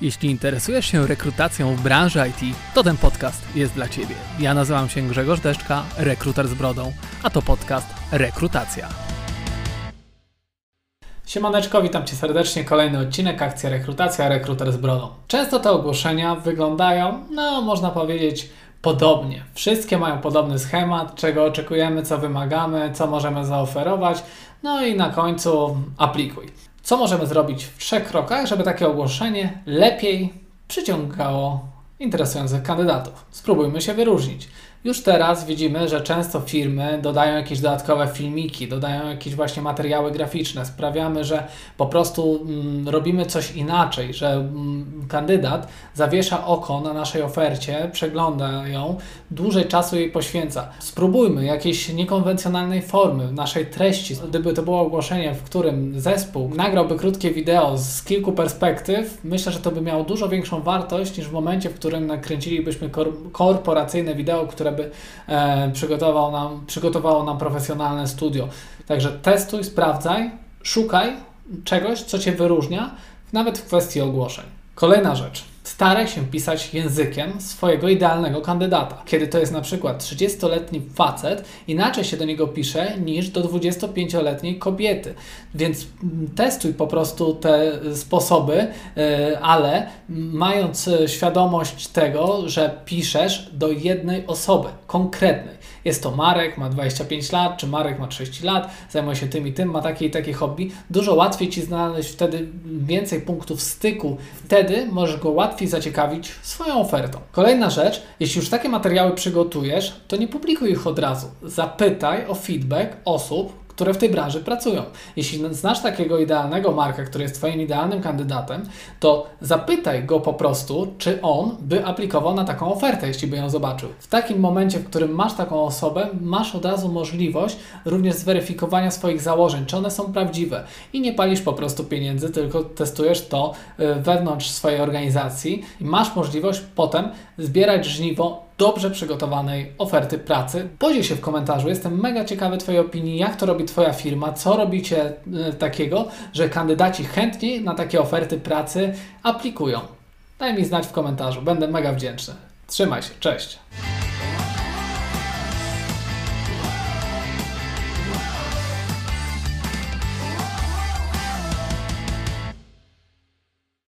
Jeśli interesujesz się rekrutacją w branży IT, to ten podcast jest dla Ciebie. Ja nazywam się Grzegorz Deszczka, rekruter z brodą, a to podcast Rekrutacja. Siemaneczko, witam Cię serdecznie. Kolejny odcinek Akcja Rekrutacja, rekruter z brodą. Często te ogłoszenia wyglądają, no można powiedzieć, podobnie. Wszystkie mają podobny schemat, czego oczekujemy, co wymagamy, co możemy zaoferować, no i na końcu aplikuj. Co możemy zrobić w trzech krokach, żeby takie ogłoszenie lepiej przyciągało interesujących kandydatów? Spróbujmy się wyróżnić. Już teraz widzimy, że często firmy dodają jakieś dodatkowe filmiki, dodają jakieś właśnie materiały graficzne. Sprawiamy, że po prostu mm, robimy coś inaczej, że mm, kandydat zawiesza oko na naszej ofercie, przegląda ją, dłużej czasu jej poświęca. Spróbujmy jakiejś niekonwencjonalnej formy naszej treści. Gdyby to było ogłoszenie, w którym zespół nagrałby krótkie wideo z kilku perspektyw, myślę, że to by miało dużo większą wartość niż w momencie, w którym nakręcilibyśmy korporacyjne wideo, które które by e, przygotował nam, przygotowało nam profesjonalne studio. Także testuj, sprawdzaj, szukaj czegoś, co Cię wyróżnia, nawet w kwestii ogłoszeń. Kolejna rzecz. Staraj się pisać językiem swojego idealnego kandydata. Kiedy to jest na przykład 30-letni facet, inaczej się do niego pisze niż do 25-letniej kobiety. Więc testuj po prostu te sposoby, e, ale mając świadomość tego, że piszesz do jednej osoby konkretnej. Jest to Marek, ma 25 lat, czy Marek ma 30 lat, zajmuje się tym i tym, ma takie i takie hobby. Dużo łatwiej Ci znaleźć wtedy więcej punktów styku. Wtedy możesz go łatwiej zaciekawić swoją ofertą. Kolejna rzecz, jeśli już takie materiały przygotujesz, to nie publikuj ich od razu. Zapytaj o feedback osób, które w tej branży pracują. Jeśli znasz takiego idealnego marka, który jest Twoim idealnym kandydatem, to zapytaj go po prostu, czy on by aplikował na taką ofertę, jeśli by ją zobaczył. W takim momencie, w którym masz taką osobę, masz od razu możliwość również zweryfikowania swoich założeń, czy one są prawdziwe i nie palisz po prostu pieniędzy, tylko testujesz to y, wewnątrz swojej organizacji i masz możliwość potem zbierać żniwo dobrze przygotowanej oferty pracy. Podziel się w komentarzu, jestem mega ciekawy Twojej opinii, jak to robi Twoja firma, co robicie e, takiego, że kandydaci chętniej na takie oferty pracy aplikują. Daj mi znać w komentarzu, będę mega wdzięczny. Trzymaj się, cześć!